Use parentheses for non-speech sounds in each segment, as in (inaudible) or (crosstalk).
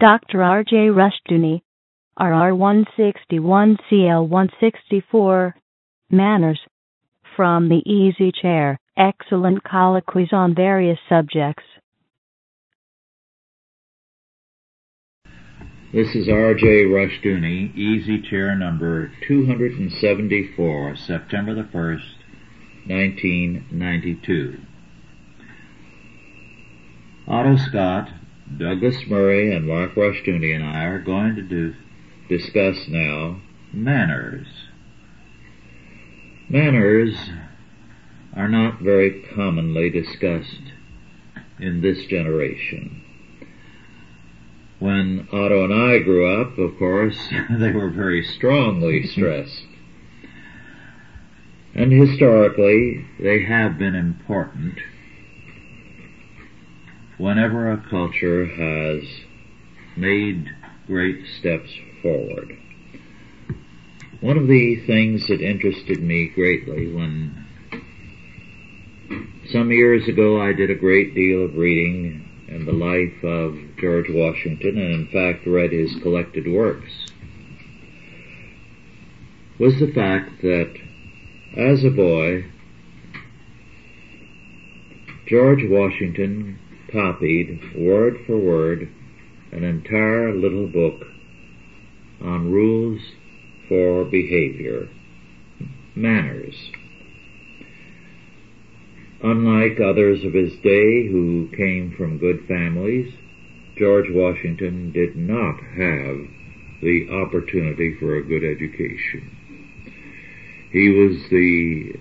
Dr. R.J. Rushdoony, RR 161 CL 164, Manners, from the Easy Chair, excellent colloquies on various subjects. This is R.J. Rushdoony, Easy Chair number 274, September the 1st, 1992. Otto Scott, Douglas Murray, and Mark Rushdoony and I are going to do, discuss now manners. Manners are not very commonly discussed in this generation. When Otto and I grew up, of course, (laughs) they were very strongly (laughs) stressed. And historically, they have been important whenever a culture has made great steps forward. One of the things that interested me greatly when some years ago I did a great deal of reading in the life of George Washington and in fact read his collected works was the fact that as a boy George Washington copied word for word an entire little book on rules for behavior, manners. Unlike others of his day who came from good families, George Washington did not have the opportunity for a good education. He was the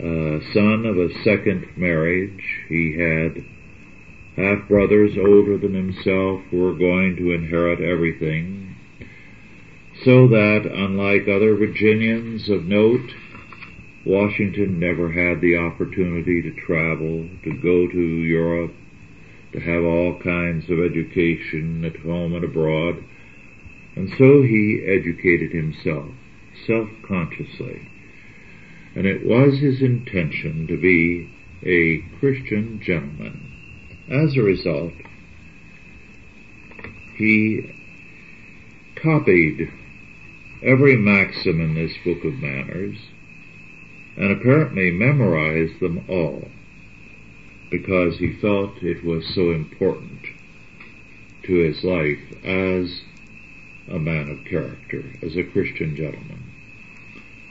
uh, son of a second marriage. He had half brothers older than himself were going to inherit everything. So that, unlike other Virginians of note, Washington never had the opportunity to travel, to go to Europe, to have all kinds of education at home and abroad. And so he educated himself, self-consciously. And it was his intention to be a Christian gentleman. As a result, he copied every maxim in this book of manners and apparently memorized them all because he felt it was so important to his life as a man of character, as a Christian gentleman.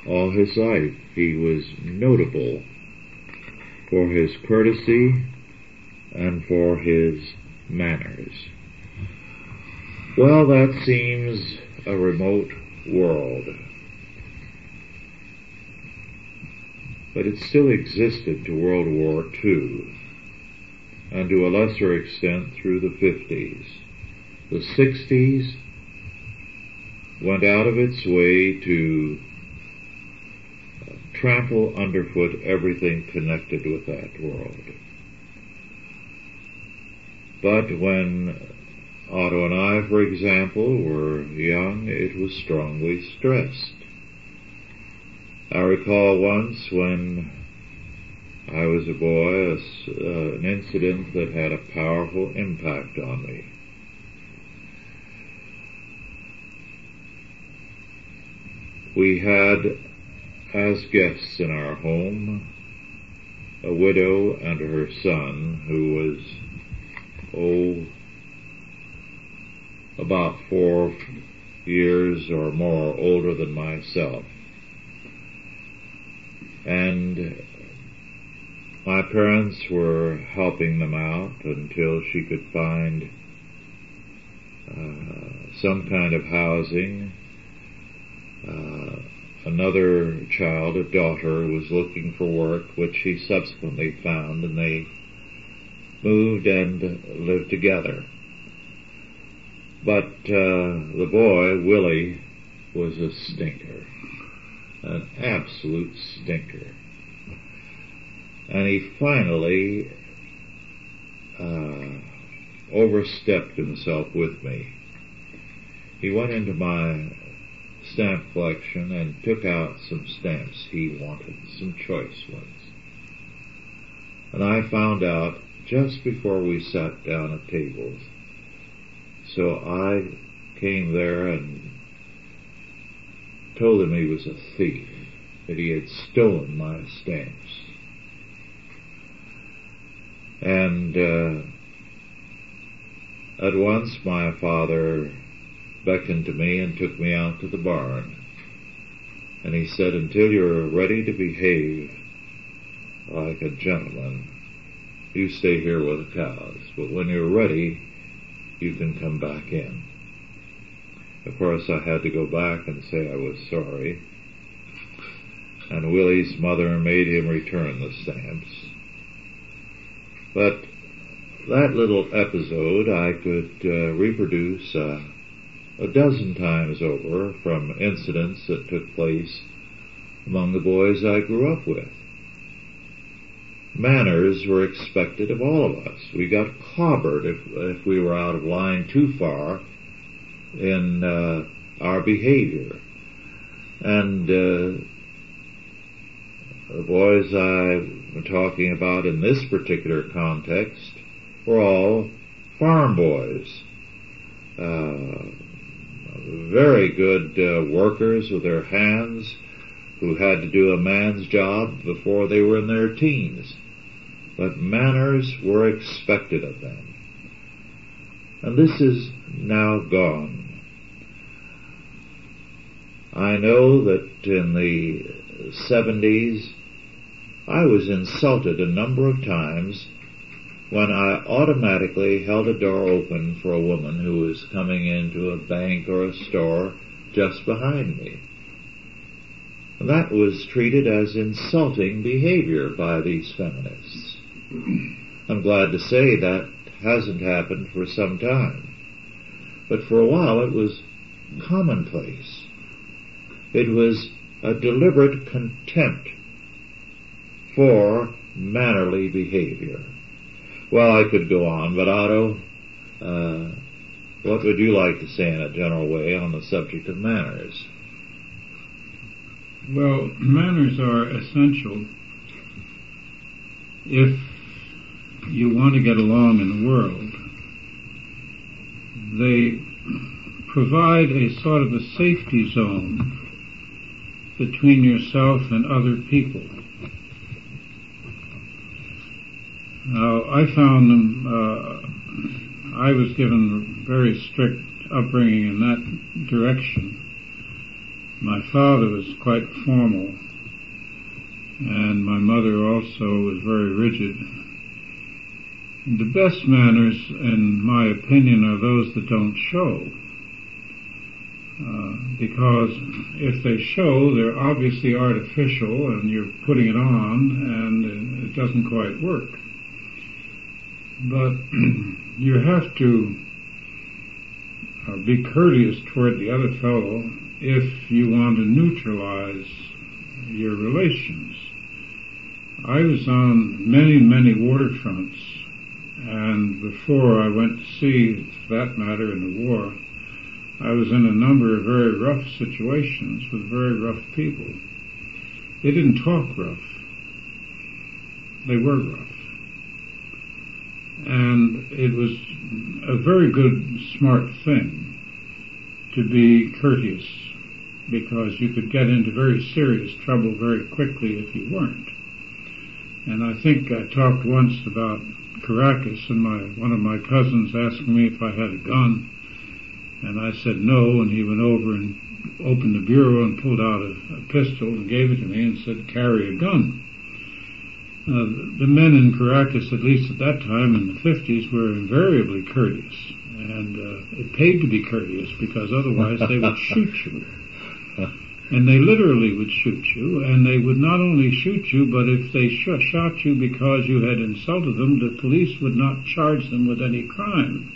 All his life he was notable for his courtesy and for his manners. Well, that seems a remote world. But it still existed to World War II, and to a lesser extent through the 50s. The 60s went out of its way to uh, trample underfoot everything connected with that world. But when Otto and I, for example, were young, it was strongly stressed. I recall once when I was a boy, a, uh, an incident that had a powerful impact on me. We had as guests in our home a widow and her son who was oh, about four years or more older than myself. And my parents were helping them out until she could find uh, some kind of housing. Uh, another child, a daughter, was looking for work, which she subsequently found, and they moved and lived together. But uh, the boy, Willie, was a stinker. An absolute stinker. And he finally uh, overstepped himself with me. He went into my stamp collection and took out some stamps he wanted, some choice ones. And I found out just before we sat down at tables So I came there and told him he was a thief, that he had stolen my stamps. And uh, at once my father beckoned to me and took me out to the barn. And he said, until you're ready to behave like a gentleman, you stay here with the cows. But when you're ready, you can come back in. Of course, I had to go back and say I was sorry. And Willie's mother made him return the stamps. But that little episode I could uh, reproduce uh, a dozen times over from incidents that took place among the boys I grew up with. Manners were expected of all of us. We got clobbered if, if we were out of line too far in uh, our behavior. And uh, the boys I'm talking about in this particular context were all farm boys. Uh, very good uh, workers with their hands who had to do a man's job before they were in their teens. But manners were expected of them. And this is now gone. I know that in the 70s I was insulted a number of times when I automatically held a door open for a woman who was coming into a bank or a store just behind me. That was treated as insulting behavior by these feminists. I'm glad to say that hasn't happened for some time. But for a while it was commonplace. It was a deliberate contempt for mannerly behavior. Well, I could go on, but Otto, uh, what would you like to say in a general way on the subject of manners? Well, manners are essential if you want to get along in the world. They provide a sort of a safety zone between yourself and other people. Now, I found them, uh, I was given very strict upbringing in that direction. My father was quite formal, and my mother also was very rigid. The best manners, in my opinion, are those that don't show. Uh, because if they show, they're obviously artificial and you're putting it on and it doesn't quite work. But (clears throat) you have to uh, be courteous toward the other fellow if you want to neutralize your relations. I was on many, many waterfronts, and before I went to sea, for that matter, in the war, I was in a number of very rough situations with very rough people. They didn't talk rough. They were rough and it was a very good, smart thing to be courteous because you could get into very serious trouble very quickly if you weren't. And I think I talked once about Caracas and my, one of my cousins asked me if I had a gun and I said no and he went over and opened the bureau and pulled out a, a pistol and gave it to me and said carry a gun. Uh, the men in Caracas, at least at that time in the 50s, were invariably courteous. And uh, it paid to be courteous because otherwise they would (laughs) shoot you. And they literally would shoot you, and they would not only shoot you, but if they sh- shot you because you had insulted them, the police would not charge them with any crime.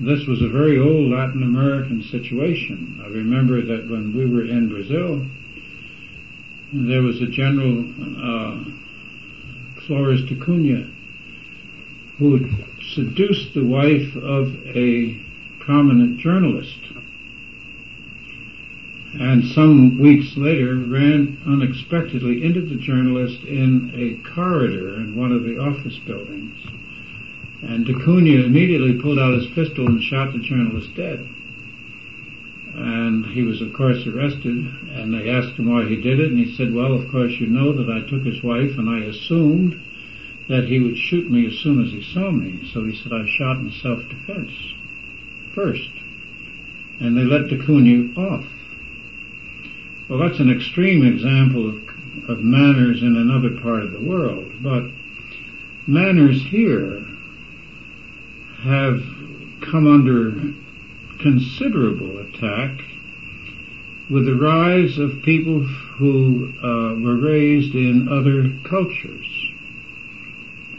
This was a very old Latin American situation. I remember that when we were in Brazil, there was a general uh, Flores de Cunha, who seduced the wife of a prominent journalist. And some weeks later ran unexpectedly into the journalist in a corridor in one of the office buildings And DeCunha immediately pulled out his pistol and shot the journalist dead. And he was, of course, arrested, and they asked him why he did it, and he said, well, of course, you know that I took his wife, and I assumed that he would shoot me as soon as he saw me. So he said, I shot in self-defense first. And they let DeCunha off. Well, that's an extreme example of, of manners in another part of the world, but manners here have come under considerable attack with the rise of people who uh, were raised in other cultures.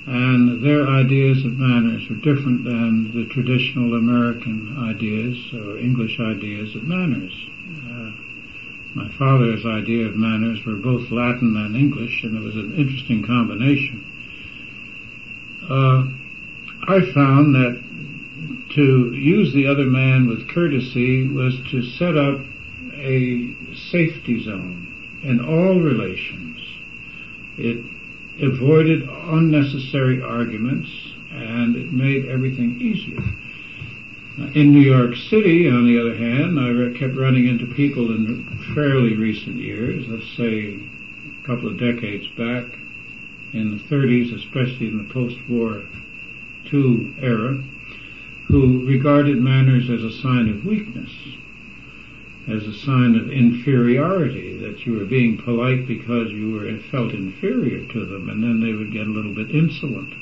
And their ideas of manners were different than the traditional American ideas or English ideas of manners. My father's idea of manners were both Latin and English, and it was an interesting combination. Uh, I found that to use the other man with courtesy was to set up a safety zone in all relations. It avoided unnecessary arguments and it made everything easier. In New York City, on the other hand, I kept running into people in fairly recent years, let's say a couple of decades back, in the 30s, especially in the post-war II era, who regarded manners as a sign of weakness, as a sign of inferiority, that you were being polite because you were felt inferior to them, and then they would get a little bit insolent.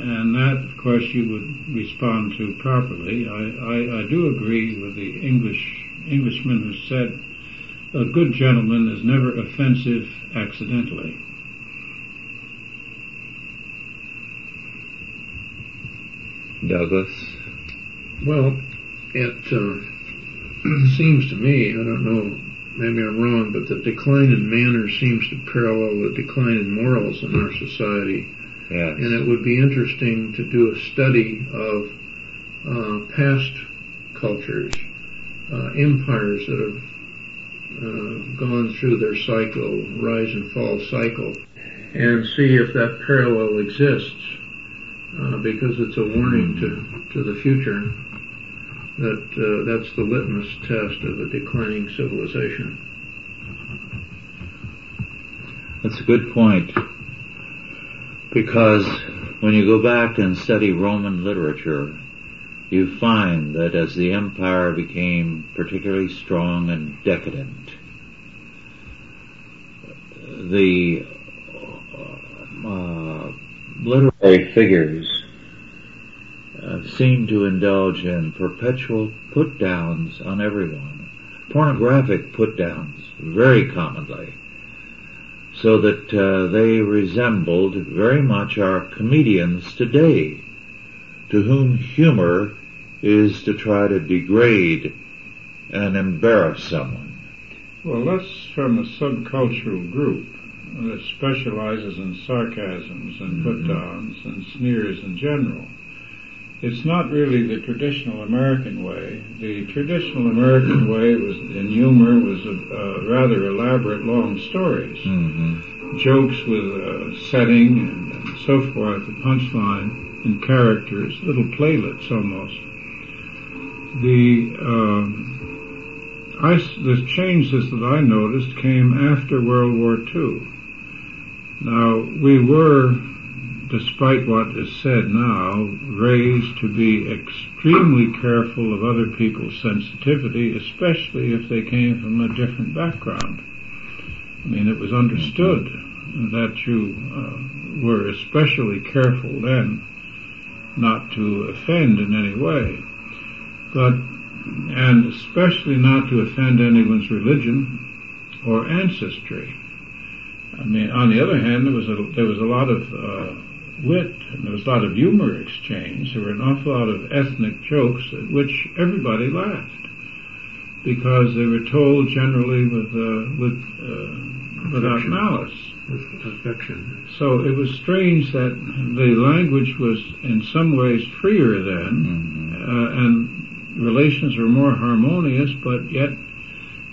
And that, of course, you would respond to properly. I, I, I do agree with the English Englishman who said, "A good gentleman is never offensive accidentally." Douglas? Well, it uh, (clears throat) seems to me, I don't know, maybe I'm wrong, but the decline in manners seems to parallel the decline in morals in our society. And it would be interesting to do a study of uh, past cultures, uh, empires that have uh, gone through their cycle, rise and fall cycle, and see if that parallel exists uh, because it's a warning to, to the future that uh, that's the litmus test of a declining civilization. That's a good point. Because when you go back and study Roman literature, you find that as the empire became particularly strong and decadent, the uh, literary figures uh, seem to indulge in perpetual put downs on everyone. Pornographic put downs, very commonly. So that uh, they resembled very much our comedians today, to whom humor is to try to degrade and embarrass someone. Well, that's from a subcultural group that specializes in sarcasms and put downs and sneers in general. It's not really the traditional American way. The traditional American way was in humor was a, rather elaborate long stories, Mm-hmm. jokes with a setting and, and so forth, a punchline and characters, little playlets almost. The um, I, the changes that I noticed came after World War II. Now, we were, despite what is said now, raised to be extremely careful of other people's sensitivity, especially if they came from a different background. I mean, it was understood that you uh, were especially careful then not to offend in any way. But, and especially not to offend anyone's religion or ancestry. I mean, on the other hand, there was a there was a lot of uh, wit and there was a lot of humor exchange. There were an awful lot of ethnic jokes at which everybody laughed because they were told generally with uh, with uh, without malice. With affection. So it was strange that the language was in some ways freer then, Mm-hmm. uh, and relations were more harmonious, but yet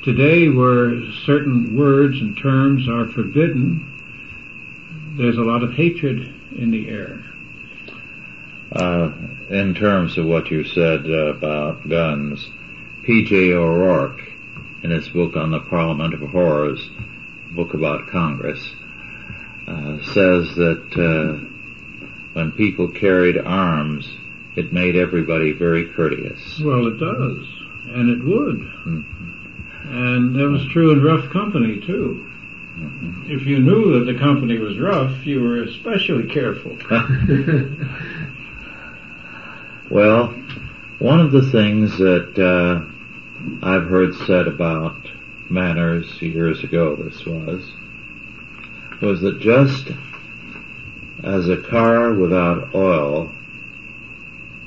today where certain words and terms are forbidden, there's a lot of hatred in the air. Uh, in terms of what you said uh, about guns, P.J. O'Rourke, in his book on the Parliament of Whores, book about Congress, uh, says that uh, when people carried arms, it made everybody very courteous. Well, it does, and it would. Mm-hmm. And that was true in rough company, too. If you knew that the company was rough, you were especially careful. (laughs) well, one of the things that uh, I've heard said about manners years ago, this was, was that just as a car without oil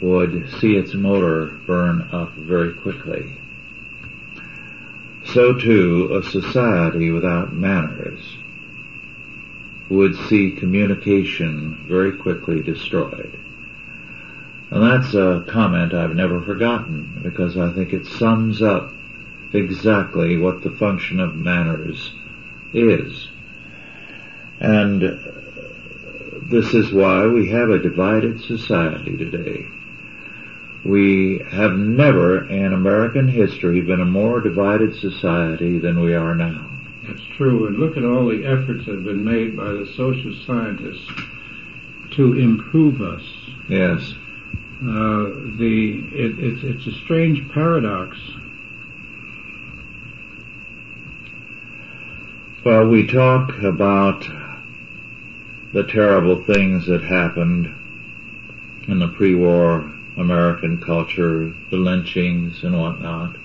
would see its motor burn up very quickly, so too a society without manners would see communication very quickly destroyed. And that's a comment I've never forgotten because I think it sums up exactly what the function of manners is. And this is why we have a divided society today. We have never in American history been a more divided society than we are now. That's true, and look at all the efforts that have been made by the social scientists to improve us. Yes. Uh, the it, it, it's a strange paradox. Well, we talk about the terrible things that happened in the pre-war American culture, the lynchings and whatnot.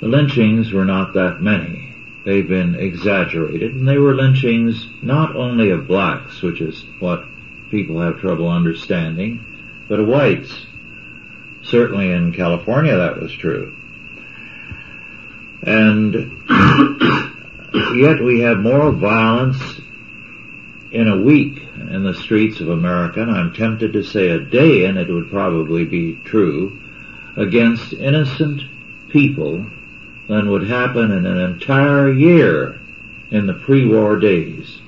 The lynchings were not that many. They've been exaggerated, and they were lynchings not only of blacks, which is what people have trouble understanding, but of whites. Certainly in California that was true. And (coughs) yet we have more violence in a week in the streets of America, and I'm tempted to say a day, and it would probably be true, against innocent people than would happen in an entire year in the pre-war days.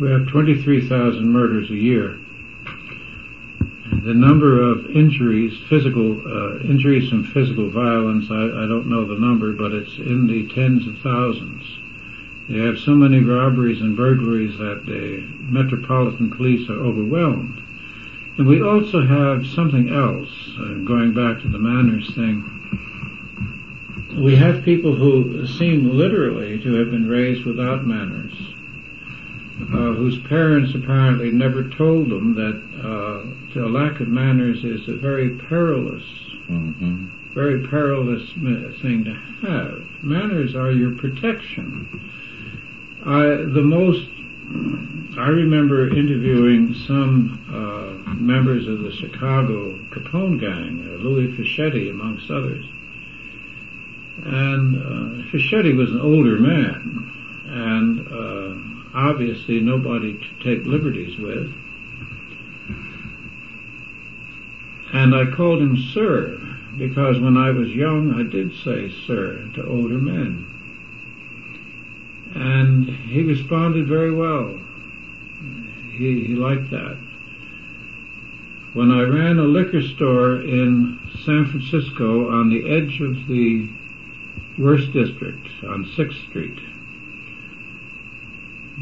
We have 23,000 murders a year. The number of injuries, physical uh, injuries from physical violence, I, I don't know the number, but it's in the tens of thousands. You have so many robberies and burglaries that the metropolitan police are overwhelmed. And we also have something else, uh, going back to the manners thing. We have people who seem literally to have been raised without manners, uh, whose parents apparently never told them that uh, a lack of manners is a very perilous, mm-hmm. very perilous thing to have. Manners are your protection. I, the most, I remember interviewing some uh, members of the Chicago Capone gang, uh, Louis Fischetti amongst others. And uh, Fischetti was an older man, and uh, obviously nobody to take liberties with. And I called him sir, because when I was young I did say sir to older men. And he responded very well. He, he liked that. When I ran a liquor store in San Francisco on the edge of the worst district on 6th Street,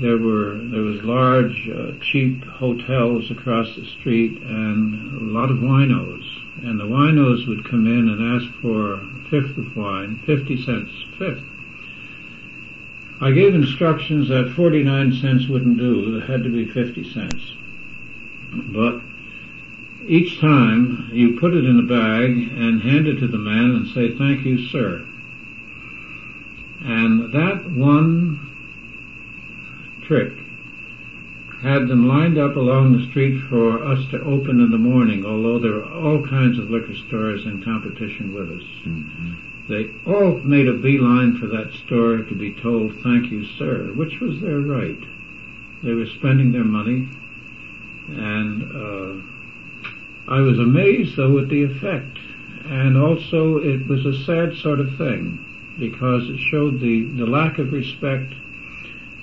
there were there was large uh, cheap hotels across the street and a lot of winos and the winos would come in and ask for a fifth of wine 50 cents fifth I gave instructions that 49 cents wouldn't do. It had to be 50 cents. But each time you put it in a bag and hand it to the man and say, thank you, sir. And that one trick had them lined up along the street for us to open in the morning, although there were all kinds of liquor stores in competition with us. Mm-hmm. They all made a beeline for that store to be told, thank you, sir, which was their right. They were spending their money, and uh, I was amazed, though, at the effect. And also, it was a sad sort of thing, because it showed the, the lack of respect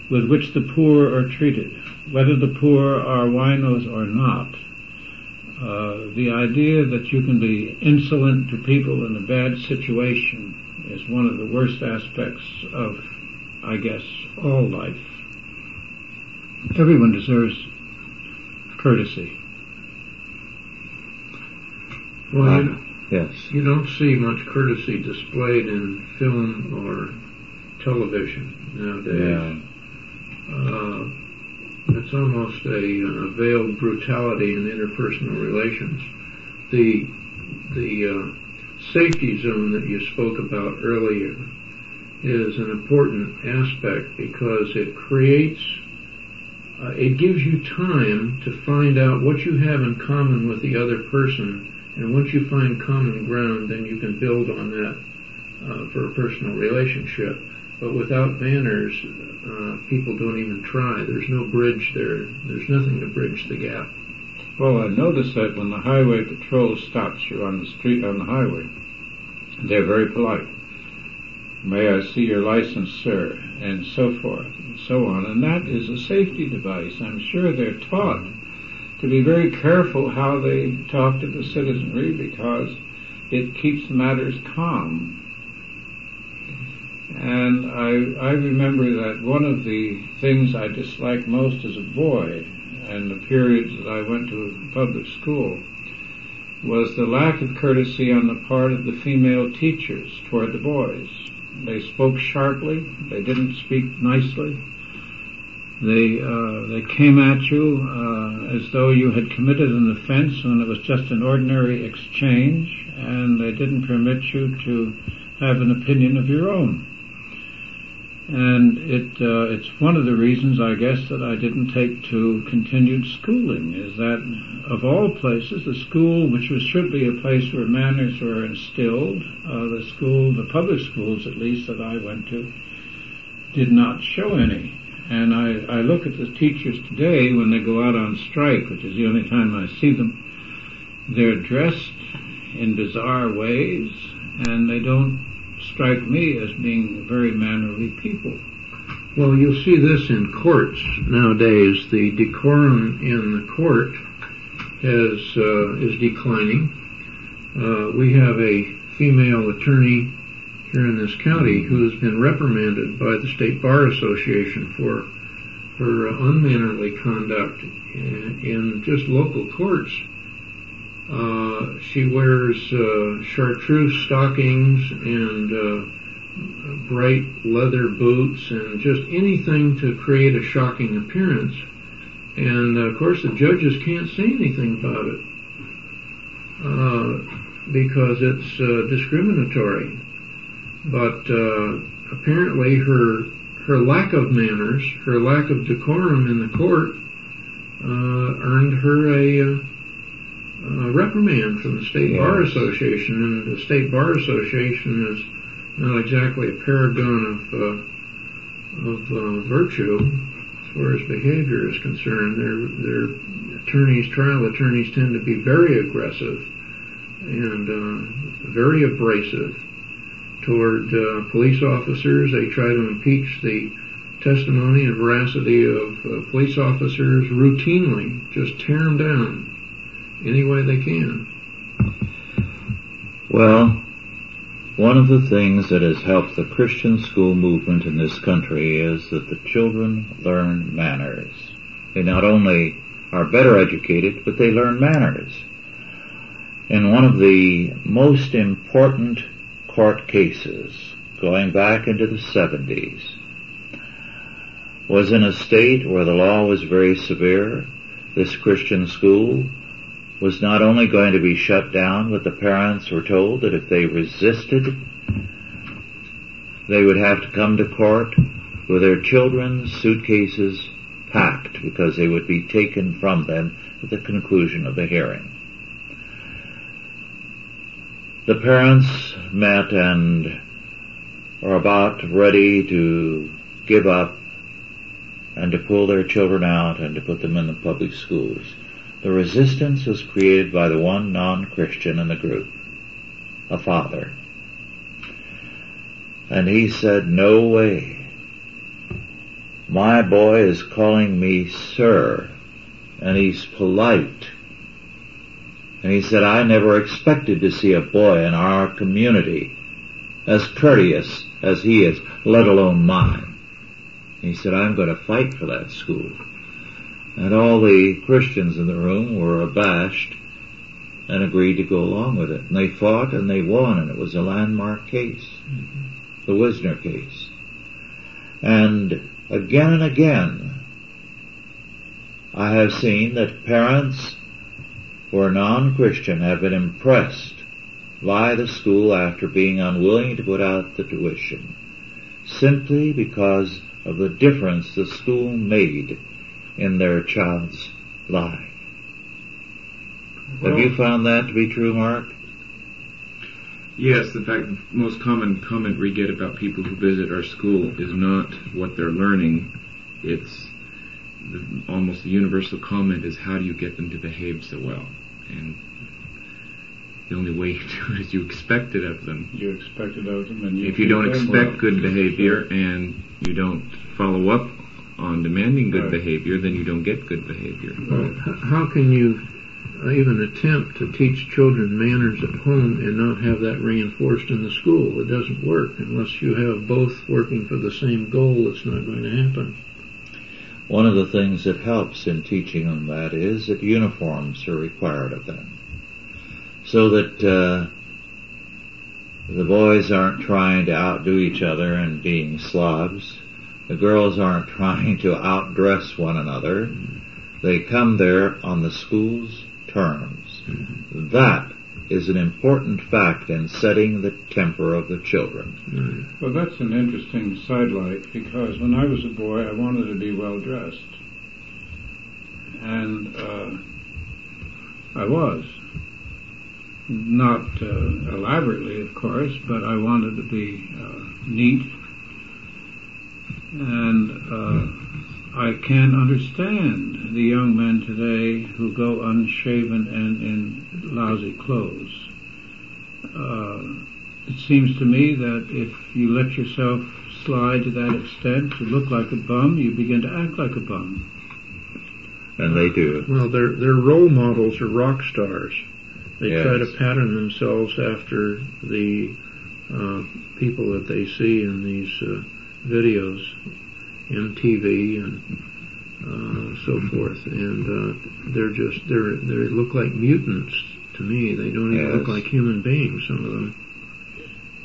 with which the poor are treated, whether the poor are winos or not. Uh, the idea that you can be insolent to people in a bad situation is one of the worst aspects of, I guess, all life. Everyone deserves courtesy. Well, Uh, you, yes. you don't see much courtesy displayed in film or television nowadays. Yeah. Uh, it's almost a, uh veiled brutality in interpersonal relations. The the uh, safety zone that you spoke about earlier is an important aspect because it creates, uh, it gives you time to find out what you have in common with the other person, and once you find common ground, then you can build on that uh, for a personal relationship. But without manners, uh, people don't even try. There's no bridge there. There's nothing to bridge the gap. Well, I noticed that when the highway patrol stops you on the street on the highway, they're very polite. May I see your license, sir? And so forth and so on. And that is a safety device. I'm sure they're taught to be very careful how they talk to the citizenry because it keeps matters calm. And I, I remember that one of the things I disliked most as a boy and the periods that I went to public school was the lack of courtesy on the part of the female teachers toward the boys. They spoke sharply. They didn't speak nicely. They uh, they came at you uh, as though you had committed an offense when it was just an ordinary exchange, and they didn't permit you to have an opinion of your own. And it uh, it's one of the reasons, I guess, that I didn't take to continued schooling. Is that of all places, the school, which was, should be a place where manners were instilled, uh, the school, the public schools at least that I went to, did not show any. And I, I look at the teachers today when they go out on strike, which is the only time I see them. They're dressed in bizarre ways, and they don't strike me as being very mannerly people. Well, you'll see this in courts nowadays. The decorum in the court has uh, is declining. Uh, we have a female attorney here in this county who has been reprimanded by the State Bar Association for her unmannerly conduct in, in just local courts. Uh, she wears uh, chartreuse stockings and uh, bright leather boots and just anything to create a shocking appearance. And of course, the judges can't say anything about it uh, because it's uh, discriminatory. But uh, apparently, her her lack of manners, her lack of decorum in the court, earned her a uh, reprimand from the State Yes. Bar Association, and the State Bar Association is not exactly a paragon of uh, of uh, virtue as far as behavior is concerned. Their their attorneys, trial attorneys, tend to be very aggressive and uh, very abrasive toward uh, police officers. They try to impeach the testimony and veracity of uh, police officers routinely, just tear them down any way they can. Well, one of the things that has helped the Christian school movement in this country is that the children learn manners. They not only are better educated, but they learn manners. In one of the most important court cases, going back into the 70s, was in a state where the law was very severe. This Christian school was not only going to be shut down, but the parents were told that if they resisted, they would have to come to court with their children's suitcases packed because they would be taken from them at the conclusion of the hearing. The parents met and were about ready to give up and to pull their children out and to put them in the public schools. The resistance was created by the one non-Christian in the group, a father. And he said, no way. My boy is calling me sir, and he's polite. And he said, I never expected to see a boy in our community as courteous as he is, let alone mine. He said, I'm going to fight for that school. And all the Christians in the room were abashed and agreed to go along with it. And they fought and they won, and it was a landmark case, mm-hmm. the Whisner case. And again and again, I have seen that parents who are non-Christian have been impressed by the school after being unwilling to put out the tuition, simply because of the difference the school made in their child's life. Well, Have you found that to be true, Mark? Yes, in fact, the most common comment we get about people who visit our school is not what they're learning. It's the, almost the universal comment is how do you get them to behave so well? And the only way (laughs) you do it is you expect it of them. You expect it of them, and you if you don't expect well. good behavior and you don't follow up on demanding good right. behavior, then you don't get good behavior. Well, how can you even attempt to teach children manners at home and not have that reinforced in the school? It doesn't work unless you have both working for the same goal. It's not going to happen. One of the things that helps in teaching them that is that uniforms are required of them, so that uh, the boys aren't trying to outdo each other and being slobs the girls aren't (laughs) trying to outdress one another. They come there on the school's terms. That is an important fact in setting the temper of the children. Well, that's an interesting sidelight because when I was a boy, I wanted to be well dressed. And uh, I was. Not uh, elaborately, of course, but I wanted to be uh, neat and uh, I can understand the young men today who go unshaven and in lousy clothes. Uh, it seems to me that if you let yourself slide to that extent to look like a bum, you begin to act like a bum. And they do. Well, their their role models are rock stars. They yes. try to pattern themselves after the uh, people that they see in these uh, videos, MTV and uh, so forth, and uh, they're just they're they look like mutants to me. They don't even yes. look like human beings. Some of them.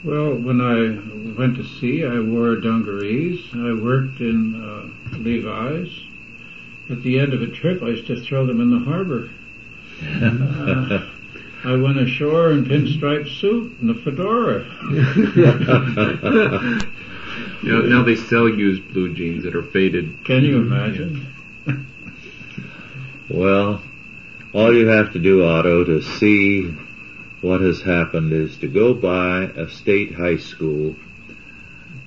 Well, when I went to sea, I wore dungarees. I worked in uh, Levi's. At the end of a trip, I used to throw them in the harbor. (laughs) uh, I went ashore in pinstripe suit and a fedora. (laughs) Know, now they sell used blue jeans that are faded. Can you imagine? (laughs) well, all you have to do, Otto, to see what has happened is to go by a state high school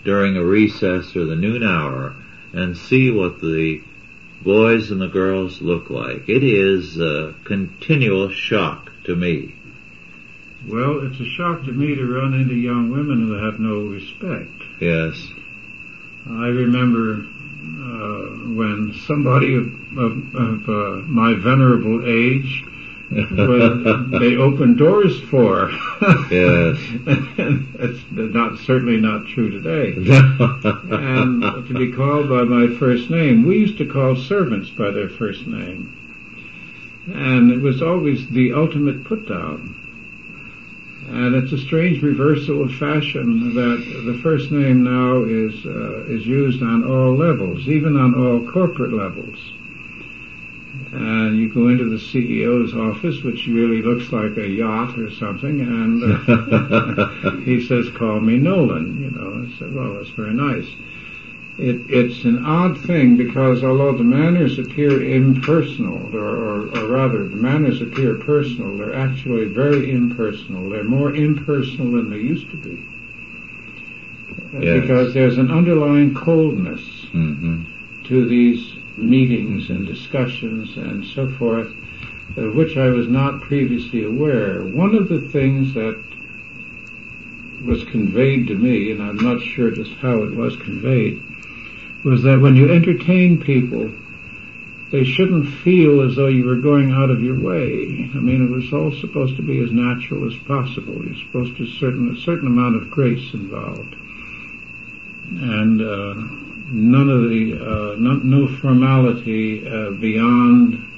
during a recess or the noon hour and see what the boys and the girls look like. It is a continual shock to me. Well, it's a shock to me to run into young women who have no respect. Yes. I remember uh, when somebody of, of, of uh, my venerable age (laughs) they opened doors for. yes. (laughs) it's not certainly not true today. (laughs) and to be called by my first name, we used to call servants by their first name, and it was always the ultimate put down. And it's a strange reversal of fashion that the first name now is uh, is used on all levels, even on all corporate levels. And you go into the CEO's office, which really looks like a yacht or something, and uh, (laughs) he says, "Call me Nolan." You know, I said, "Well, that's very nice." It, it's an odd thing because although the manners appear impersonal, or, or, or, rather, the manners appear personal, they're actually very impersonal. They're more impersonal than they used to be. Yes. Because there's an underlying coldness mm-hmm. to these meetings and discussions and so forth, of which I was not previously aware. One of the things that was conveyed to me, and I'm not sure just how it was conveyed, was that when you entertain people, they shouldn't feel as though you were going out of your way. I mean, it was all supposed to be as natural as possible. You're supposed to certain a certain amount of grace involved, and uh, none of the uh, no, no formality uh, beyond.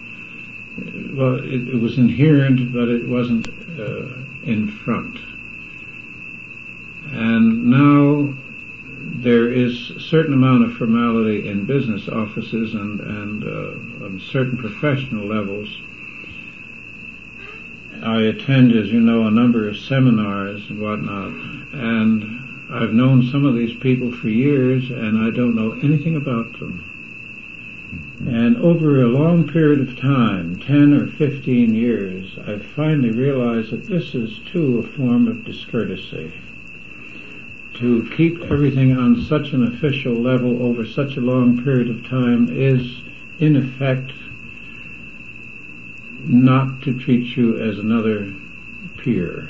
Well, it, it, was inherent, but it wasn't uh, in front. And now there is a certain amount of formality in business offices and, and uh, on certain professional levels. I attend, as you know, a number of seminars and whatnot, and I've known some of these people for years, and I don't know anything about them. And over a long period of time, 10 or 15 years, I finally realized that this is too a form of discourtesy to keep everything on such an official level over such a long period of time is, in effect, not to treat you as another peer.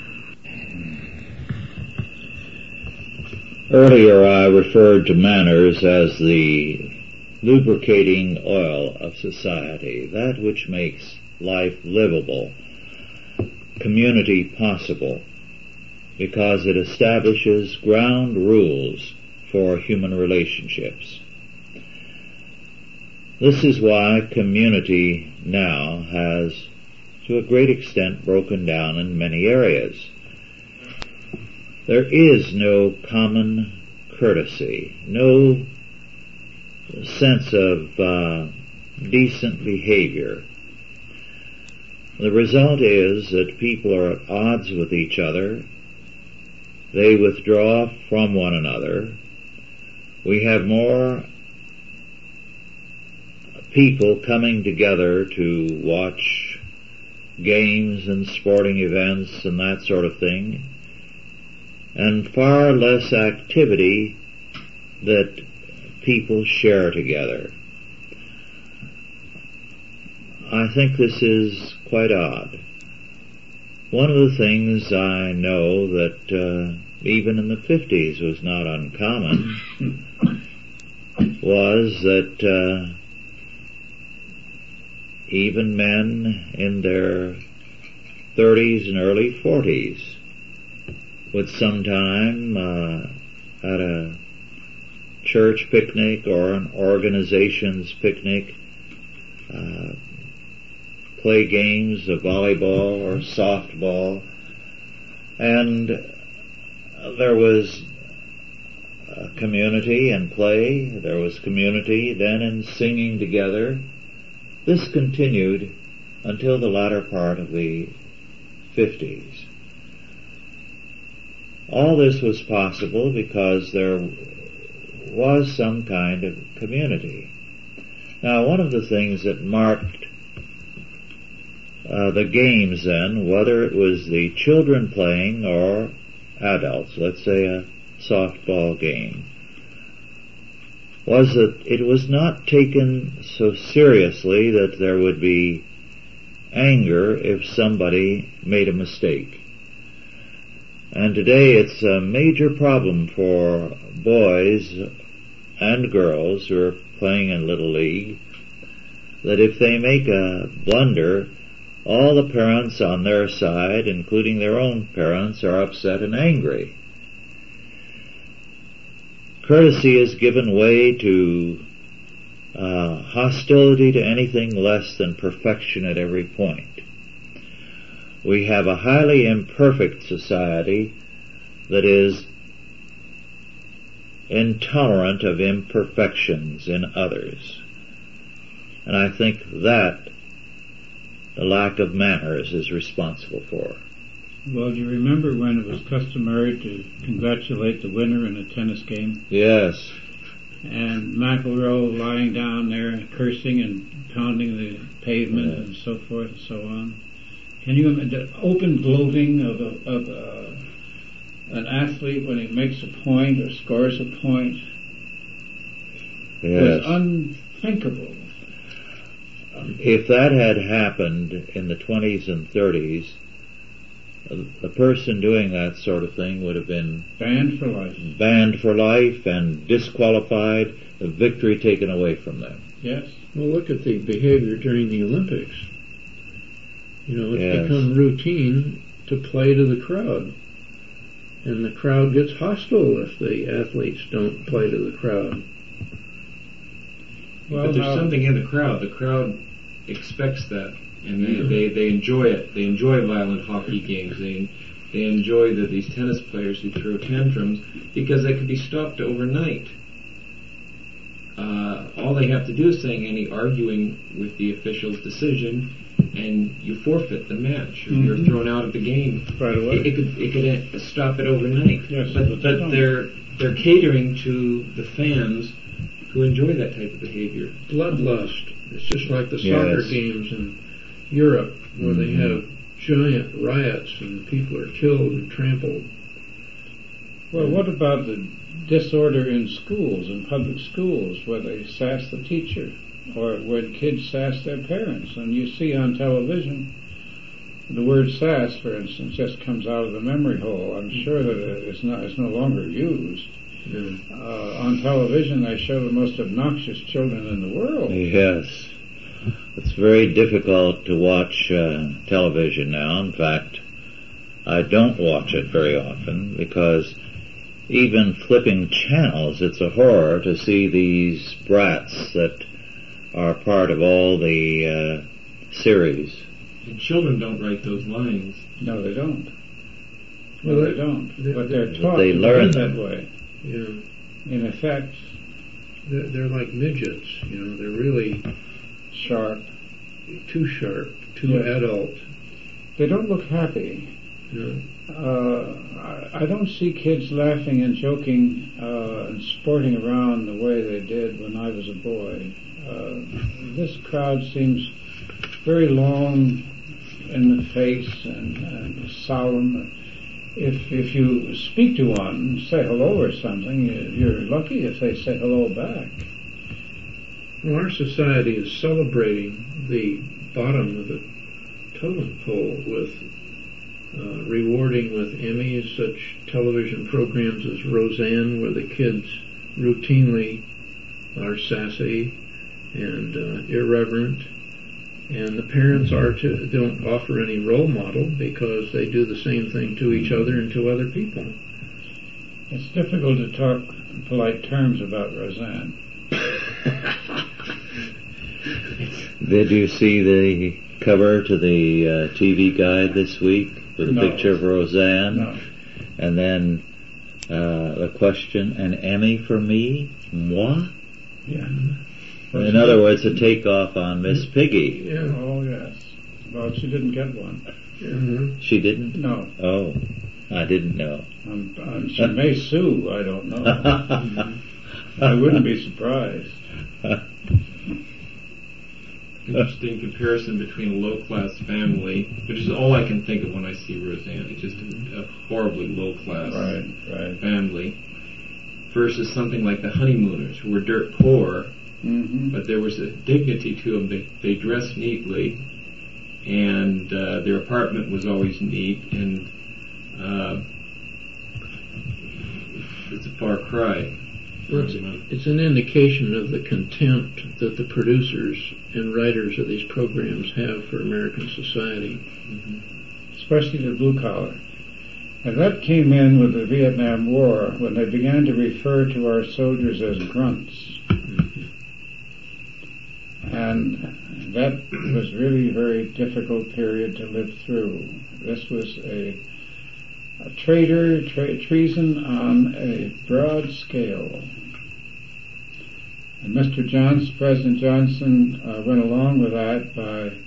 Earlier I referred to manners as the lubricating oil of society, that which makes life livable, community possible because it establishes ground rules for human relationships. This is why community now has to a great extent broken down in many areas. There is no common courtesy, no sense of uh, decent behavior. The result is that people are at odds with each other they withdraw from one another. We have more people coming together to watch games and sporting events and that sort of thing, and far less activity that people share together. I think this is quite odd. One of the things I know that uh, even in the 50s was not uncommon (laughs) was that uh, even men in their 30s and early 40s would sometime uh, at a church picnic or an organization's picnic uh, play games of volleyball or softball, and there was community and play. There was community then in singing together. This continued until the latter part of the 50s. All this was possible because there was some kind of community. Now, one of the things that marked uh, the games then, whether it was the children playing or adults, let's say a softball game, was that it was not taken so seriously that there would be anger if somebody made a mistake. And today it's a major problem for boys and girls who are playing in Little League that if they make a blunder, all the parents on their side, including their own parents, are upset and angry. Courtesy has given way to uh, hostility to anything less than perfection at every point. We have a highly imperfect society that is intolerant of imperfections in others. And I think that the lack of manners is responsible for. Well, do you remember when it was customary to congratulate the winner in a tennis game? Yes. And McEnroe lying down there cursing and pounding the pavement yes. and so forth and so on. Can you imagine the open gloating of, a, of a, an athlete when he makes a point or scores a point? Yes. was unthinkable if that had happened in the 20s and 30s, the person doing that sort of thing would have been banned for life, banned for life, and disqualified, the victory taken away from them. Yes. Well, look at the behavior during the Olympics. You know, it's Yes. become routine to play to the crowd. And the crowd gets hostile if the athletes don't play to the crowd. But there's now- something in the crowd. The crowd expects that, and they, they, they enjoy it. They enjoy violent hockey games. They they enjoy the, these tennis players who throw tantrums because they can be stopped overnight. Uh, all they have to do is saying any arguing with the official's decision, and you forfeit the match. Or You're thrown out of the game. Right away. It, it could it could stop it overnight. Yes, but but they but don't. they're they're catering to the fans who enjoy that type of behavior. Bloodlust. It's just like the soccer Yes. games in Europe where they Mhm. have giant riots and people are killed and trampled. Well, what about the disorder in schools, in public schools, where they sass the teacher, or when kids sass their parents? And you see on television, the word sass, for instance, just comes out of the memory hole. I'm sure that it's not, it's no longer used. You. Uh, on television, they show the most obnoxious children in the world. Yes. It's very difficult to watch uh, television now. In fact, I don't watch it very often because even flipping channels, it's a horror to see these brats that are part of all the uh, series. And children don't write those lines. No, they don't. Well, No, they they- don't. they- but they're taught they to learn that them. way. Yeah. In effect, They're, they're like midgets. You know, they're really sharp. too sharp, too adult. They don't look happy. Uh, I, I don't see kids laughing and joking uh, and sporting around the way they did when I was a boy. Uh, this crowd seems very long in the face and, and solemn. If if you speak to one, say hello or something, you- you're lucky if they say hello back. Well, our society is celebrating the bottom of the totem pole with uh, rewarding with Emmys such television programs as Roseanne, where the kids routinely are sassy and uh, irreverent, and the parents are to don't offer any role model because they do the same thing to each other and to other people. It's difficult to talk in polite terms about Roseanne. (laughs) Did you see the cover to the uh, TV guide this week with a No. picture of Roseanne? No. And then uh, the question, an Emmy for me? Moi? Yeah. In other words, a takeoff on Miss Piggy. Yeah. Oh yes. Well, she didn't get one. Mhm. She didn't? No. Oh, I didn't know. Um, um, she may sue. I don't know. (laughs) I wouldn't be surprised. Interesting comparison between a low class family, which is all I can think of when I see Roseanne. It's just a, a horribly low class Right. Right. family versus something like the honeymooners who were dirt poor, hmm but there was a dignity to them. They, they dressed neatly, and uh, their apartment was always neat, and uh, it's a far cry. Well, it's, it's an indication of the contempt that the producers and writers of these programs have for American society. Especially the blue collar. And that came in with the Vietnam War when they began to refer to our soldiers as grunts. And that was really a very difficult period to live through. This was a, a traitor, tra- treason on a broad scale. And Mr. Johnson, President Johnson, uh, went along with that by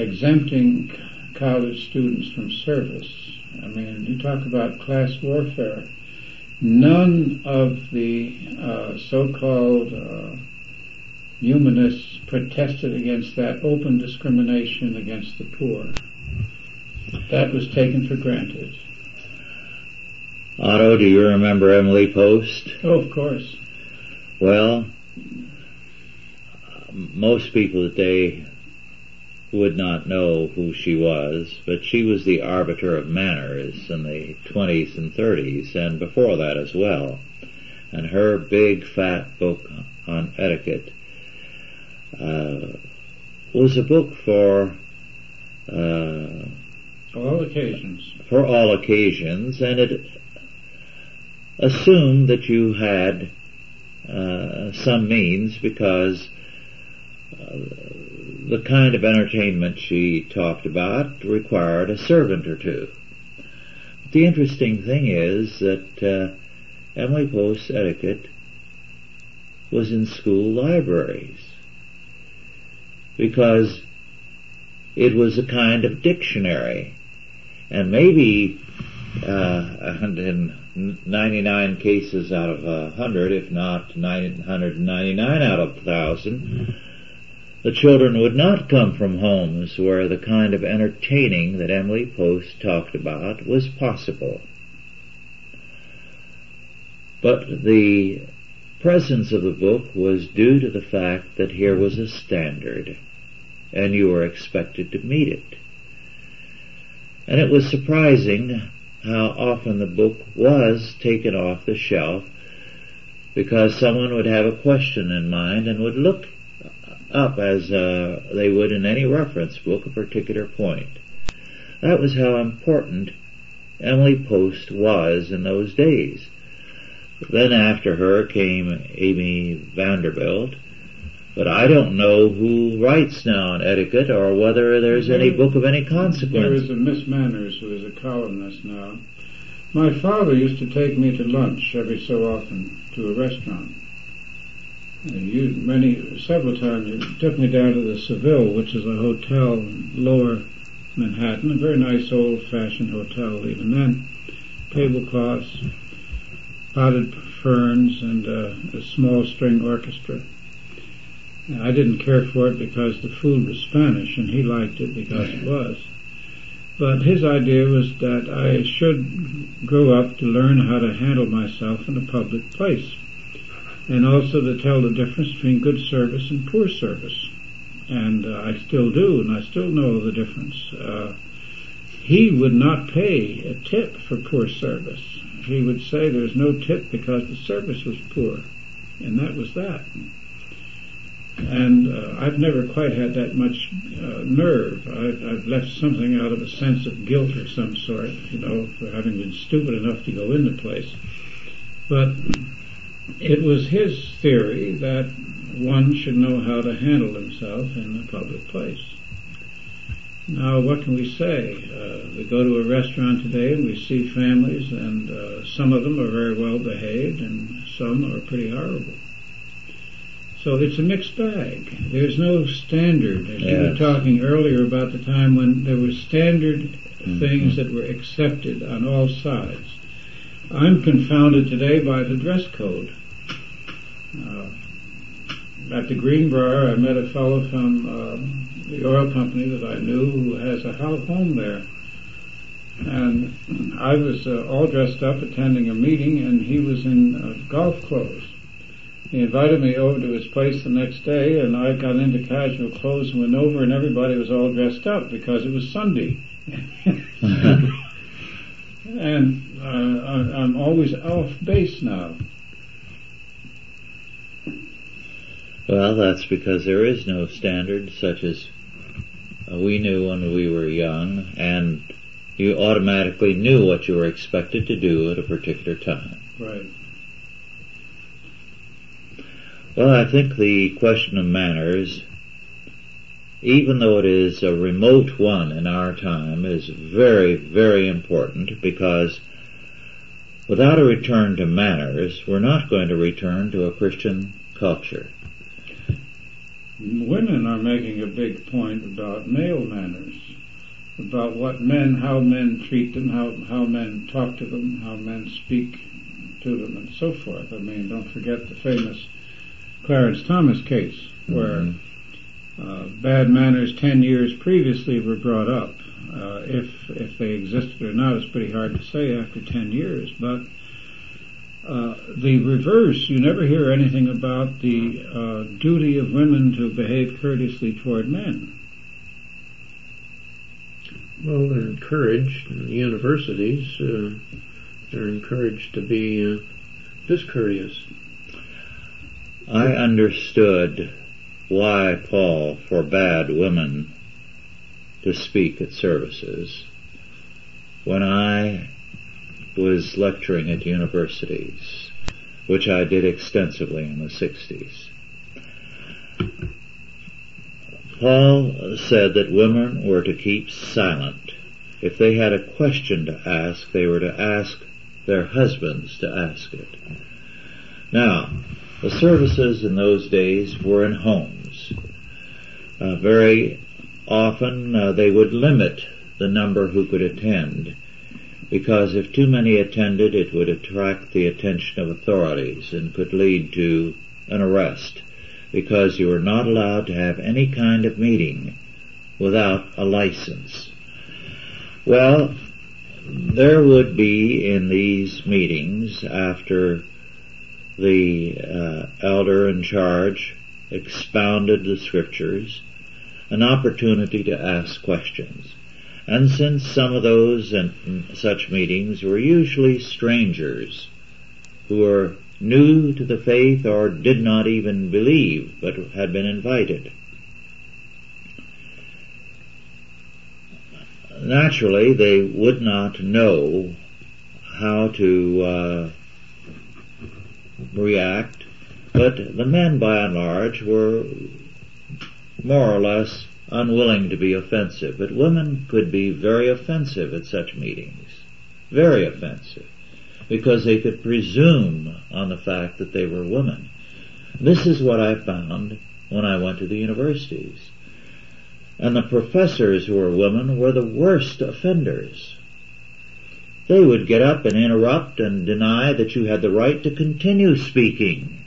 exempting college students from service. I mean, you talk about class warfare. None of the uh, so-called uh, humanists protested against that open discrimination against the poor. That was taken for granted. Otto, do you remember Emily Post? Oh, of course. Well, most people today would not know who she was, but she was the arbiter of manners in the 20s and 30s, and before that as well. And her big fat book on etiquette was a book for uh, all occasions. For all occasions, and it assumed that you had uh, some means because uh, the kind of entertainment she talked about required a servant or two. But The interesting thing is that uh, Emily Post's etiquette was in school libraries because it was a kind of dictionary and maybe uh, in 99 cases out of 100, if not 999 out of 1,000, the children would not come from homes where the kind of entertaining that Emily Post talked about was possible. But the presence of the book was due to the fact that here was a standard, and you were expected to meet it. And it was surprising how often the book was taken off the shelf because someone would have a question in mind and would look up as uh, they would in any reference book a particular point. That was how important Emily Post was in those days. Then after her came Amy Vanderbilt, but I don't know who writes now on etiquette or whether there's any book of any consequence. There is a Miss Manners who is a columnist now. My father used to take me to lunch every so often to a restaurant. You, many, several times, he took me down to the Seville, which is a hotel in lower Manhattan, a very nice old-fashioned hotel even then. Tablecloths, potted ferns, and uh, a small string orchestra. I didn't care for it because the food was Spanish and he liked it because it was. But his idea was that I should grow up to learn how to handle myself in a public place and also to tell the difference between good service and poor service. And uh, I still do, and I still know the difference. Uh, he would not pay a tip for poor service. He would say there's no tip because the service was poor. And that was that and uh, I've never quite had that much uh, nerve. I've, I've, left something out of a sense of guilt of some sort, you know, for having been stupid enough to go in the place. But it was his theory that one should know how to handle himself in a public place. Now, what can we say? Uh, we go to a restaurant today and we see families, and uh, some of them are very well behaved, and some are pretty horrible. So it's a mixed bag. There's no standard. As yes. you were talking earlier about the time when there were standard mm-hmm. things that were accepted on all sides. I'm confounded today by the dress code. Uh, at the Greenbrier, I met a fellow from uh, the oil company that I knew who has a home there. And I was uh, all dressed up attending a meeting, and he was in uh, golf clothes. He invited me over to his place the next day, and I got into casual clothes and went over, and everybody was all dressed up because it was Sunday. (laughs) and uh, I'm always off base now. Well, that's because there is no standard such as we knew when we were young, and you automatically knew what you were expected to do at a particular time. Right. Well, I think the question of manners, even though it is a remote one in our time, is very, very important because without a return to manners, we're not going to return to a Christian culture. Women are making a big point about male manners, about what men, how men treat them, how, how men talk to them, how men speak to them, and so forth. I mean, don't forget the famous Clarence Thomas case, where mm-hmm. uh, bad manners ten years previously were brought up. Uh, if if they existed or not is pretty hard to say after ten years, but uh, the reverse, you never hear anything about the uh, duty of women to behave courteously toward men. Well, they're encouraged in the universities. Uh, they're encouraged to be uh, discourteous. I understood why Paul forbade women to speak at services. When I was lecturing at universities, which I did extensively in the 60s, Paul said that women were to keep silent. If they had a question to ask, they were to ask their husbands to ask it. Now, the services in those days were in homes. Uh, very often uh, they would limit the number who could attend because if too many attended it would attract the attention of authorities and could lead to an arrest because you were not allowed to have any kind of meeting without a license. Well, there would be in these meetings after the uh, elder in charge expounded the scriptures an opportunity to ask questions. And since some of those and such meetings were usually strangers who were new to the faith or did not even believe but had been invited. Naturally, they would not know how to uh, react, but the men by and large were more or less unwilling to be offensive. But women could be very offensive at such meetings. Very offensive because they could presume on the fact that they were women. This is what I found when I went to the universities. And the professors who were women were the worst offenders. They would get up and interrupt and deny that you had the right to continue speaking.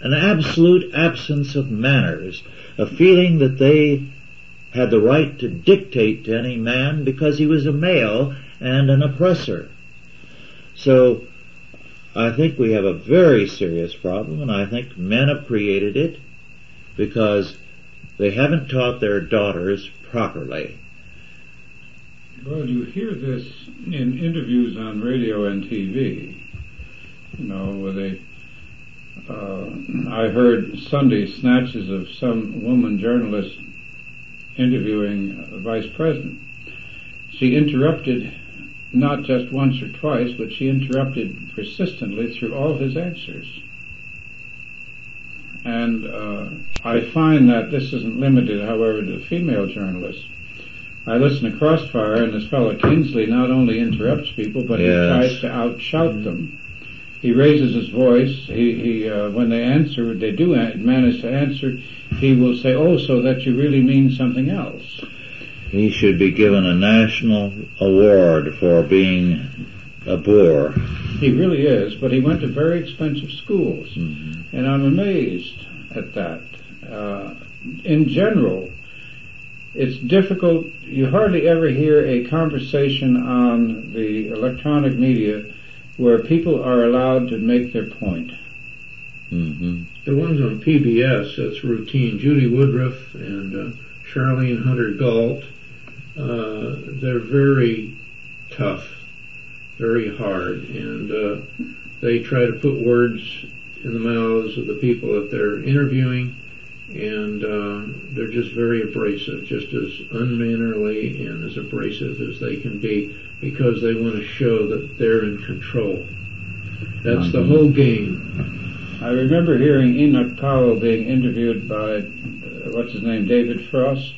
An absolute absence of manners, a feeling that they had the right to dictate to any man because he was a male and an oppressor. So I think we have a very serious problem and I think men have created it because they haven't taught their daughters properly. Well, you hear this in interviews on radio and TV. You know, where they, uh, I heard Sunday snatches of some woman journalist interviewing a vice president. She interrupted not just once or twice, but she interrupted persistently through all his answers. And uh, I find that this isn't limited, however, to female journalists. I listen to Crossfire, and this fellow Kinsley not only interrupts people, but yes. he tries to outshout mm-hmm. them. He raises his voice. He, he uh, when they answer, they do manage to answer. He will say, "Oh, so that you really mean something else." He should be given a national award for being a bore. He really is, but he went to very expensive schools, mm-hmm. and I'm amazed at that. Uh, in general, it's difficult. You hardly ever hear a conversation on the electronic media where people are allowed to make their point. Mm-hmm. The ones on PBS, that's routine. Judy Woodruff and uh, Charlayne Hunter Gault uh, they're very tough, very hard, and uh, they try to put words in the mouths of the people that they're interviewing, and uh, they're just very abrasive, just as unmannerly and as abrasive as they can be, because they want to show that they're in control. That's the whole game. I remember hearing Enoch Powell being interviewed by, uh, what's his name, David Frost,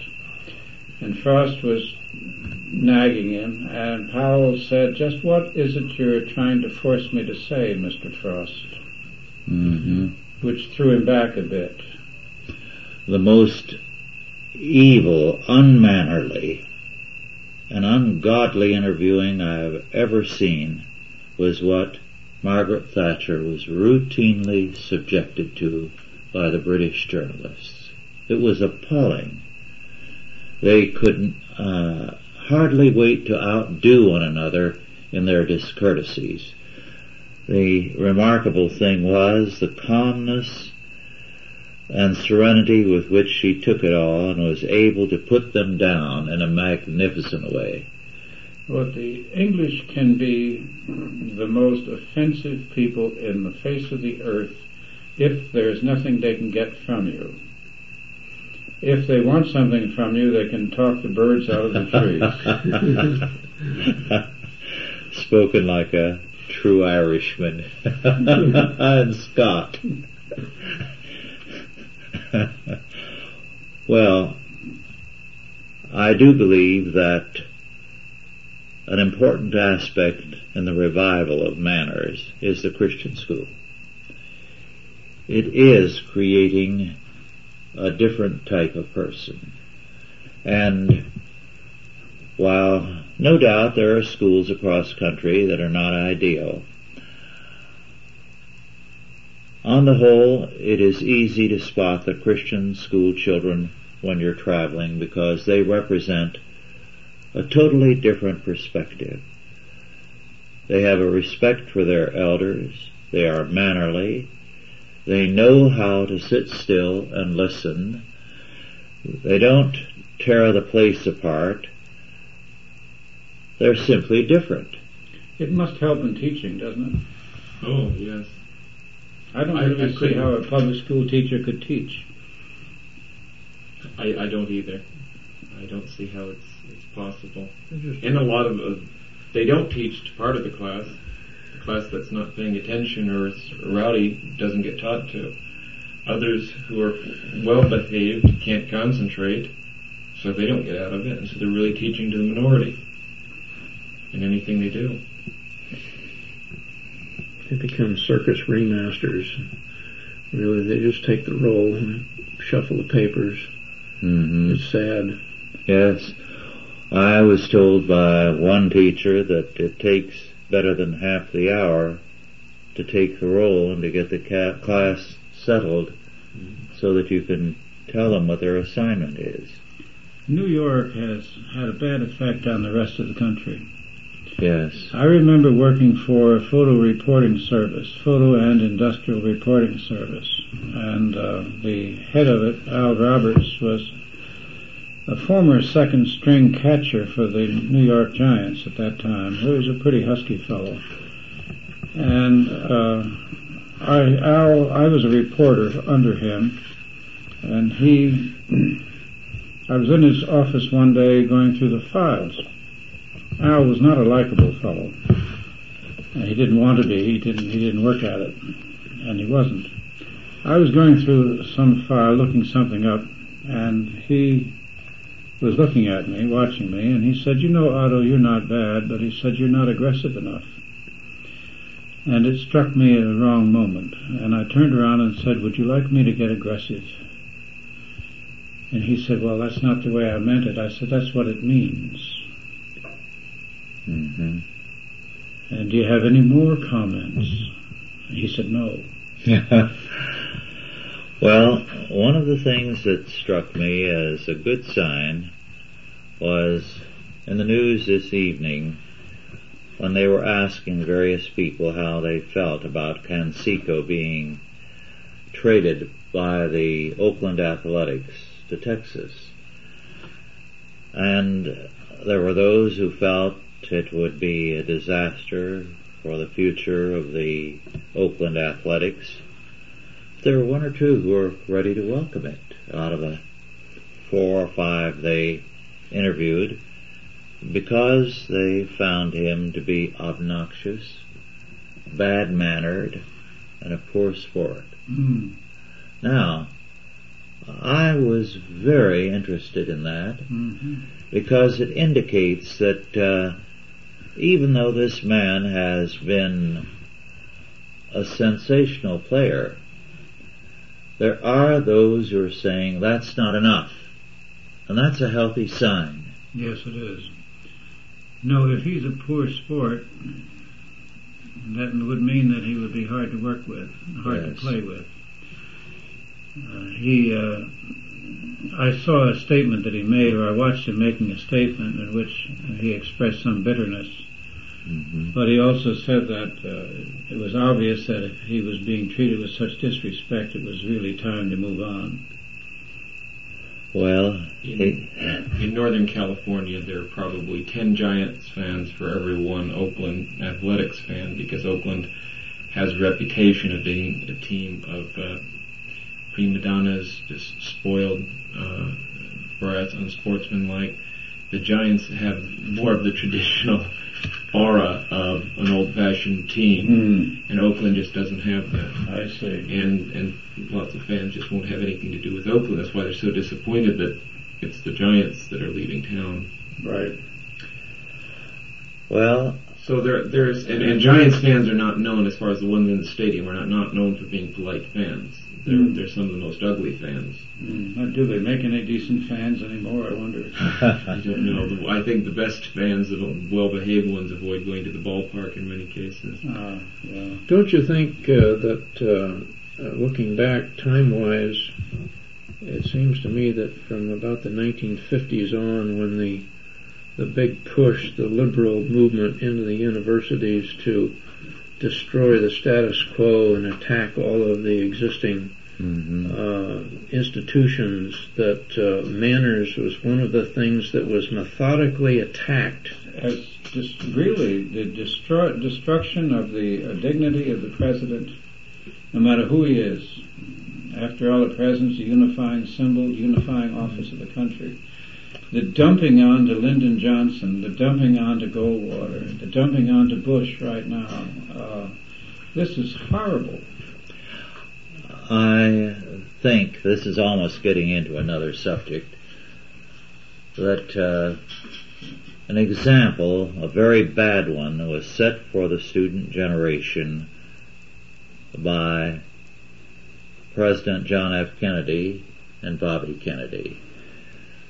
and Frost was nagging him, and Powell said, just what is it you're trying to force me to say, Mr. Frost? Mm-hmm. Which threw him back a bit. The most evil, unmannerly, and ungodly interviewing I've ever seen was what Margaret Thatcher was routinely subjected to by the British journalists. It was appalling they could uh, hardly wait to outdo one another in their discourtesies. The remarkable thing was the calmness and serenity with which she took it all and was able to put them down in a magnificent way. Well, the English can be the most offensive people in the face of the earth if there's nothing they can get from you. If they want something from you, they can talk the birds out of the trees. (laughs) Spoken like a true Irishman (laughs) and Scot. Well, I do believe that an important aspect in the revival of manners is the Christian school. It is creating a different type of person. And while no doubt there are schools across country that are not ideal, on the whole, it is easy to spot the Christian school children when you're traveling because they represent a totally different perspective. They have a respect for their elders. They are mannerly. They know how to sit still and listen. They don't tear the place apart. They're simply different. It must help in teaching, doesn't it? Oh, yes. I don't see how a public school teacher could teach. I, I don't either. I don't see how it's it's possible. And a lot of uh, they don't teach to part of the class. The class that's not paying attention or is rowdy doesn't get taught to. Others who are well behaved can't concentrate, so they don't get out of it, and so they're really teaching to the minority in anything they do. They become circus ringmasters. Really, they just take the roll and shuffle the papers. Mm-hmm. It's sad. Yes. I was told by one teacher that it takes better than half the hour to take the roll and to get the ca- class settled so that you can tell them what their assignment is. New York has had a bad effect on the rest of the country. Yes. I remember working for a photo reporting service, photo and industrial reporting service, and uh, the head of it, Al Roberts, was a former second string catcher for the New York Giants at that time. He was a pretty husky fellow, and uh, I, Al, I was a reporter under him, and he. I was in his office one day going through the files Al was not a likable fellow. He didn't want to be. He didn't. He didn't work at it, and he wasn't. I was going through some file, looking something up, and he was looking at me, watching me, and he said, "You know, Otto, you're not bad, but he said you're not aggressive enough." And it struck me at the wrong moment, and I turned around and said, "Would you like me to get aggressive?" And he said, "Well, that's not the way I meant it." I said, "That's what it means." Mm-hmm. And do you have any more comments? He said no. (laughs) well, one of the things that struck me as a good sign was in the news this evening when they were asking various people how they felt about Canseco being traded by the Oakland Athletics to Texas. And there were those who felt it would be a disaster for the future of the Oakland Athletics. There were one or two who were ready to welcome it out of the four or five they interviewed because they found him to be obnoxious, bad mannered, and a poor sport. Mm. Now, I was very interested in that mm-hmm. because it indicates that uh, even though this man has been a sensational player, there are those who are saying that's not enough. And that's a healthy sign. Yes, it is. No, if he's a poor sport, that would mean that he would be hard to work with, hard yes. to play with. Uh, he, uh, I saw a statement that he made, or I watched him making a statement in which he expressed some bitterness Mm-hmm. But he also said that uh, it was obvious that if he was being treated with such disrespect, it was really time to move on. Well, in, in Northern California, there are probably 10 Giants fans for every one Oakland Athletics fan because Oakland has a reputation of being a team of uh, prima donnas, just spoiled, uh, brats, unsportsmanlike. The Giants have more of the traditional aura of an old-fashioned team, Mm, and Oakland just doesn't have that. I see. And and lots of fans just won't have anything to do with Oakland. That's why they're so disappointed that it's the Giants that are leaving town. Right. Well, So there, there's and, and Giants fans are not known as far as the ones in the stadium are not, not known for being polite fans. They're Mm. they're some of the most ugly fans. Mm. Now, do they make any decent fans anymore? I wonder. (laughs) I don't know. The- I think the best fans, the well-behaved ones, avoid going to the ballpark in many cases. Uh, yeah. Don't you think uh, that, uh, uh, looking back time-wise, it seems to me that from about the 1950s on, when the the big push, the liberal movement into the universities to destroy the status quo and attack all of the existing mhm. uh, institutions, that uh, manners was one of the things that was methodically attacked. As just really the destroy, destruction of the uh, dignity of the president, no matter who he is. After all, the president's a unifying symbol, unifying office of the country. The dumping onto Lyndon Johnson, the dumping onto Goldwater, the dumping onto Bush right now. Uh, this is horrible. I think this is almost getting into another subject. That uh, an example, a very bad one, was set for the student generation by President John F. Kennedy and Bobby Kennedy.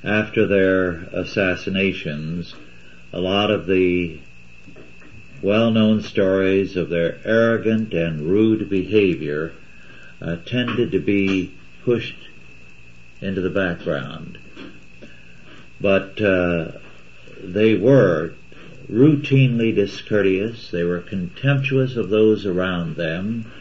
After their assassinations, a lot of the well-known stories of their arrogant and rude behavior uh, tended to be pushed into the background. But uh, they were routinely discourteous, they were contemptuous of those around them,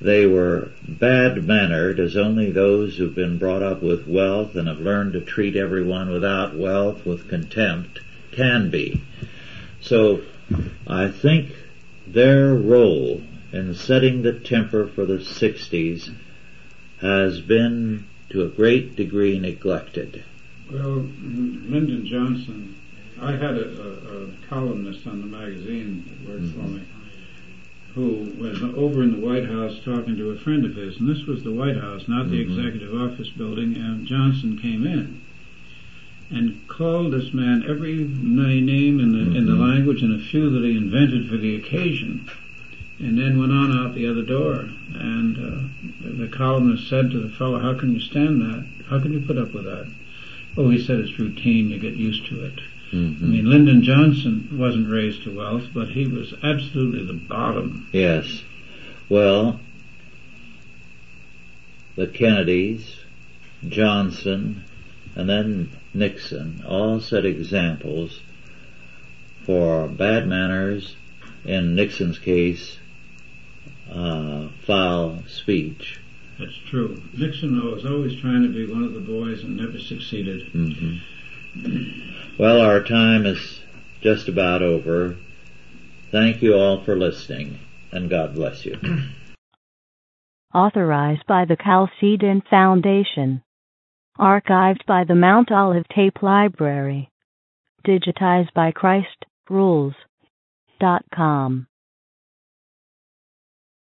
they were bad mannered as only those who've been brought up with wealth and have learned to treat everyone without wealth with contempt can be. So I think their role in setting the temper for the 60s has been to a great degree neglected. Well, Lyndon Johnson, I had a, a, a columnist on the magazine that worked for me who was over in the White House talking to a friend of his, and this was the White House, not the Mhm. executive office building, and Johnson came in and called this man every name in the, in the Mhm. language and a few that he invented for the occasion, and then went on out the other door. And uh, the columnist said to the fellow, how can you stand that? How can you put up with that? Oh, he said it's routine, you get used to it. I mean, Lyndon Johnson wasn't raised to wealth, but he was absolutely the bottom. Yes. Well, the Kennedys, Johnson, and then Nixon all set examples for bad manners, in Nixon's case, uh, foul speech. That's true. Nixon was always trying to be one of the boys and never succeeded. hmm Well, our time is just about over. Thank you all for listening, and God bless you. (clears throat) Authorized by the Chalcedon Foundation. Archived by the Mount Olive Tape Library. Digitized by Christ Rules. Dot com.